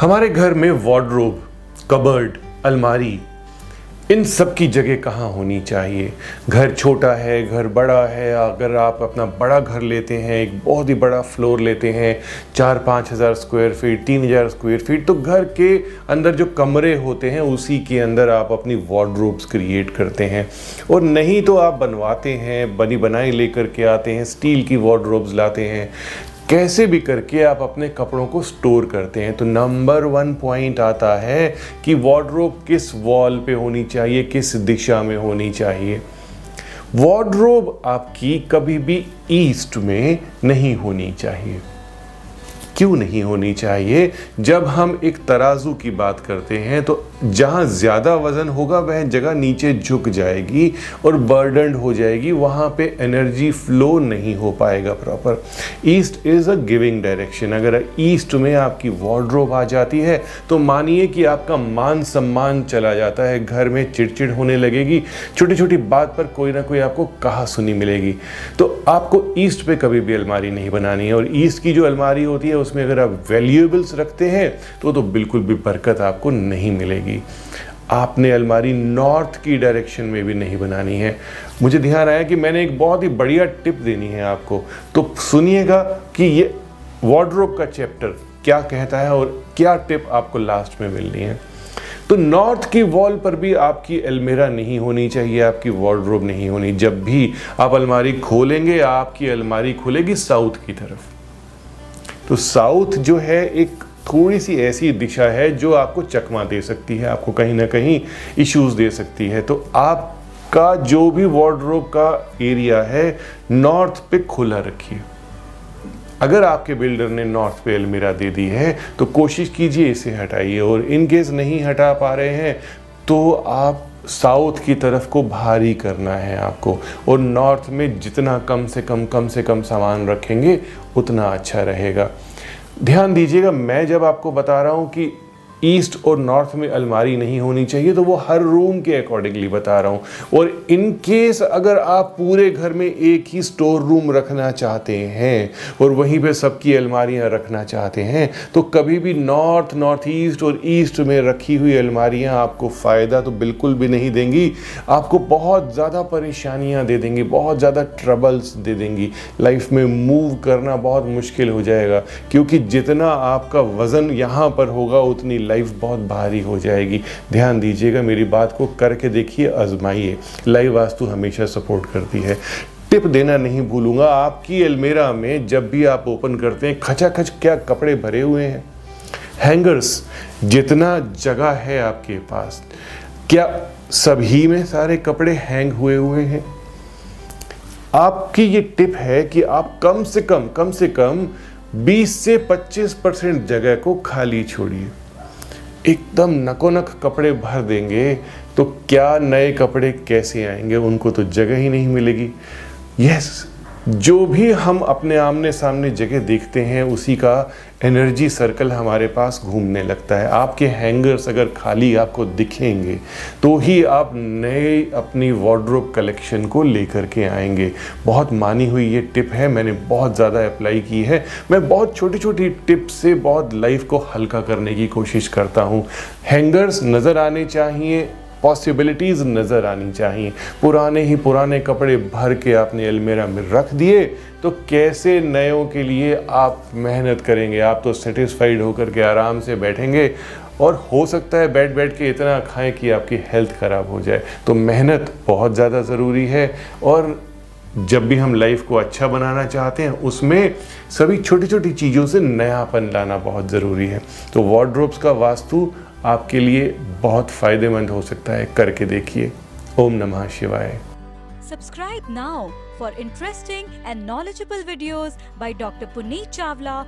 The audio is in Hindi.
हमारे घर में वार्डरोब कबर्ड अलमारी, इन सब की जगह कहाँ होनी चाहिए? घर छोटा है, घर बड़ा है, अगर आप अपना बड़ा घर लेते हैं, एक बहुत ही बड़ा फ्लोर लेते हैं चार पाँच हज़ार स्क्वायर फीट तीन हज़ार स्क्वायर फीट तो घर के अंदर जो कमरे होते हैं, उसी के अंदर आप अपनी वार्डरोब्स क्रिएट करते हैं। और नहीं तो आप बनवाते हैं बनी बनाई लेकर के आते हैं स्टील की वार्डरोब्स लाते हैं। कैसे भी करके आप अपने कपड़ों को स्टोर करते हैं। तो नंबर वन पॉइंट आता है कि वार्ड्रोब किस वॉल पे होनी चाहिए, किस दिशा में होनी चाहिए। वार्ड्रोब आपकी कभी भी ईस्ट में नहीं होनी चाहिए। क्यों नहीं होनी चाहिए? जब हम एक तराजू की बात करते हैं तो जहाँ ज़्यादा वज़न होगा, वह जगह नीचे झुक जाएगी और बर्डनड हो जाएगी। वहाँ पे एनर्जी फ्लो नहीं हो पाएगा proper east is a giving direction अगर ईस्ट में आपकी वार्ड्रोब आ जाती है तो मानिए कि आपका मान सम्मान चला जाता है। घर में चिड़चिड़ होने लगेगी। छोटी छोटी बात पर कोई ना कोई आपको कहा सुनी मिलेगी। तो आपको ईस्ट पे कभी भी अलमारी नहीं बनानी है और ईस्ट की जो अलमारी होती है उसमें अगर आप वैल्यूएबल्स रखते हैं तो तो बिल्कुल भी बरकत आपको नहीं मिलेगी। आपने अलमारी नॉर्थ की डायरेक्शन में भी नहीं बनानी है। मुझे ध्यान आया कि मैंने एक बहुत ही बढ़िया टिप देनी है आपको। तो सुनिएगा कि ये वार्ड्रोब का चैप्टर क्या कहता है और क्या टिप आपको लास्ट में मिलनी है। तो नॉर्थ की वॉल पर भी आपकी अलमेरा नहीं होनी चाहिए, आपकी वार्ड्रोब नहीं होनी। जब भी आप अलमारी खोलेंगे, आपकी अलमारी खुलेगी साउथ की तरफ़। तो साउथ जो है, एक थोड़ी सी ऐसी दिशा है जो आपको चकमा दे सकती है, आपको कहीं ना कहीं इश्यूज़ दे सकती है। तो आपका जो भी वार्ड्रोब का एरिया है नॉर्थ पे खुला रखिए। अगर आपके बिल्डर ने नॉर्थ पे अलमीरा दे दी है तो कोशिश कीजिए इसे हटाइए और इन केस नहीं हटा पा रहे हैं तो आप साउथ की तरफ़ को भारी करना है आपको। और नॉर्थ में जितना कम से कम कम से कम सामान रखेंगे, उतना अच्छा रहेगा। ध्यान दीजिएगा, मैं जब आपको बता रहा हूँ कि ईस्ट और नॉर्थ में अलमारी नहीं होनी चाहिए तो वो हर रूम के अकॉर्डिंगली बता रहा हूँ। और इन केस अगर आप पूरे घर में एक ही स्टोर रूम रखना चाहते हैं और वहीं पे सबकी अलमारियाँ रखना चाहते हैं तो कभी भी नॉर्थ नॉर्थ ईस्ट और ईस्ट में रखी हुई अलमारियाँ आपको फ़ायदा तो बिल्कुल भी नहीं देंगी। आपको बहुत ज़्यादा परेशानियाँ दे देंगी, बहुत ज़्यादा ट्रबल्स दे देंगी। लाइफ में मूव करना बहुत मुश्किल हो जाएगा, क्योंकि जितना आपका वज़न यहाँ पर होगा, उतनी लाइफ बहुत भारी हो जाएगी। ध्यान दीजिएगा, मेरी बात को करके देखिए, आजमाइए। लाइव वास्तु हमेशा सपोर्ट करती है। टिप देना नहीं भूलूँगा, आपकी अलमेरा में जब भी आप ओपन करते हैं, खचाखच क्या कपड़े भरे हुए हैं? हैंगर्स जितना जगह है आपके पास, क्या सभी में सारे कपड़े हैंग हुए हुए हैं? आपकी ये टिप है कि आप कम से कम कम से कम 20 से 25 परसेंट जगह को खाली छोड़िए। एकदम नकोनक कपड़े भर देंगे तो क्या नए कपड़े कैसे आएँगे? उनको तो जगह ही नहीं मिलेगी। यस जो भी हम अपने आमने सामने जगह देखते हैं, उसी का एनर्जी सर्कल हमारे पास घूमने लगता है। आपके हैंगर्स अगर खाली आपको दिखेंगे तो ही आप नए अपनी वार्ड्रोब कलेक्शन को लेकर के आएँगे। बहुत मानी हुई ये टिप है, मैंने बहुत ज़्यादा अप्लाई की है। मैं बहुत छोटी छोटी टिप से बहुत लाइफ को हल्का करने की कोशिश करता हूँ। हैंगर्स नज़र आने चाहिए पॉसिबिलिटीज़ नज़र आनी चाहिए। पुराने ही पुराने कपड़े भर के आपने अलमेरा में रख दिए तो कैसे नयों के लिए आप मेहनत करेंगे? आप तो सेटिस्फाइड होकर के आराम से बैठेंगे और हो सकता है बैठ बैठ के इतना खाएँ कि आपकी हेल्थ ख़राब हो जाए। तो मेहनत बहुत ज़्यादा ज़रूरी है और जब भी हम लाइफ को अच्छा बनाना चाहते हैं, उसमें सभी छोटी छोटी चीज़ों से नयापन लाना बहुत ज़रूरी है। तो वार्ड्रोब्स का वास्तु आपके लिए बहुत फ़ायदेमंद हो सकता है करके देखिए। ओम नमः शिवाय। Subscribe now for interesting and knowledgeable videos by doctor Puneet Chawla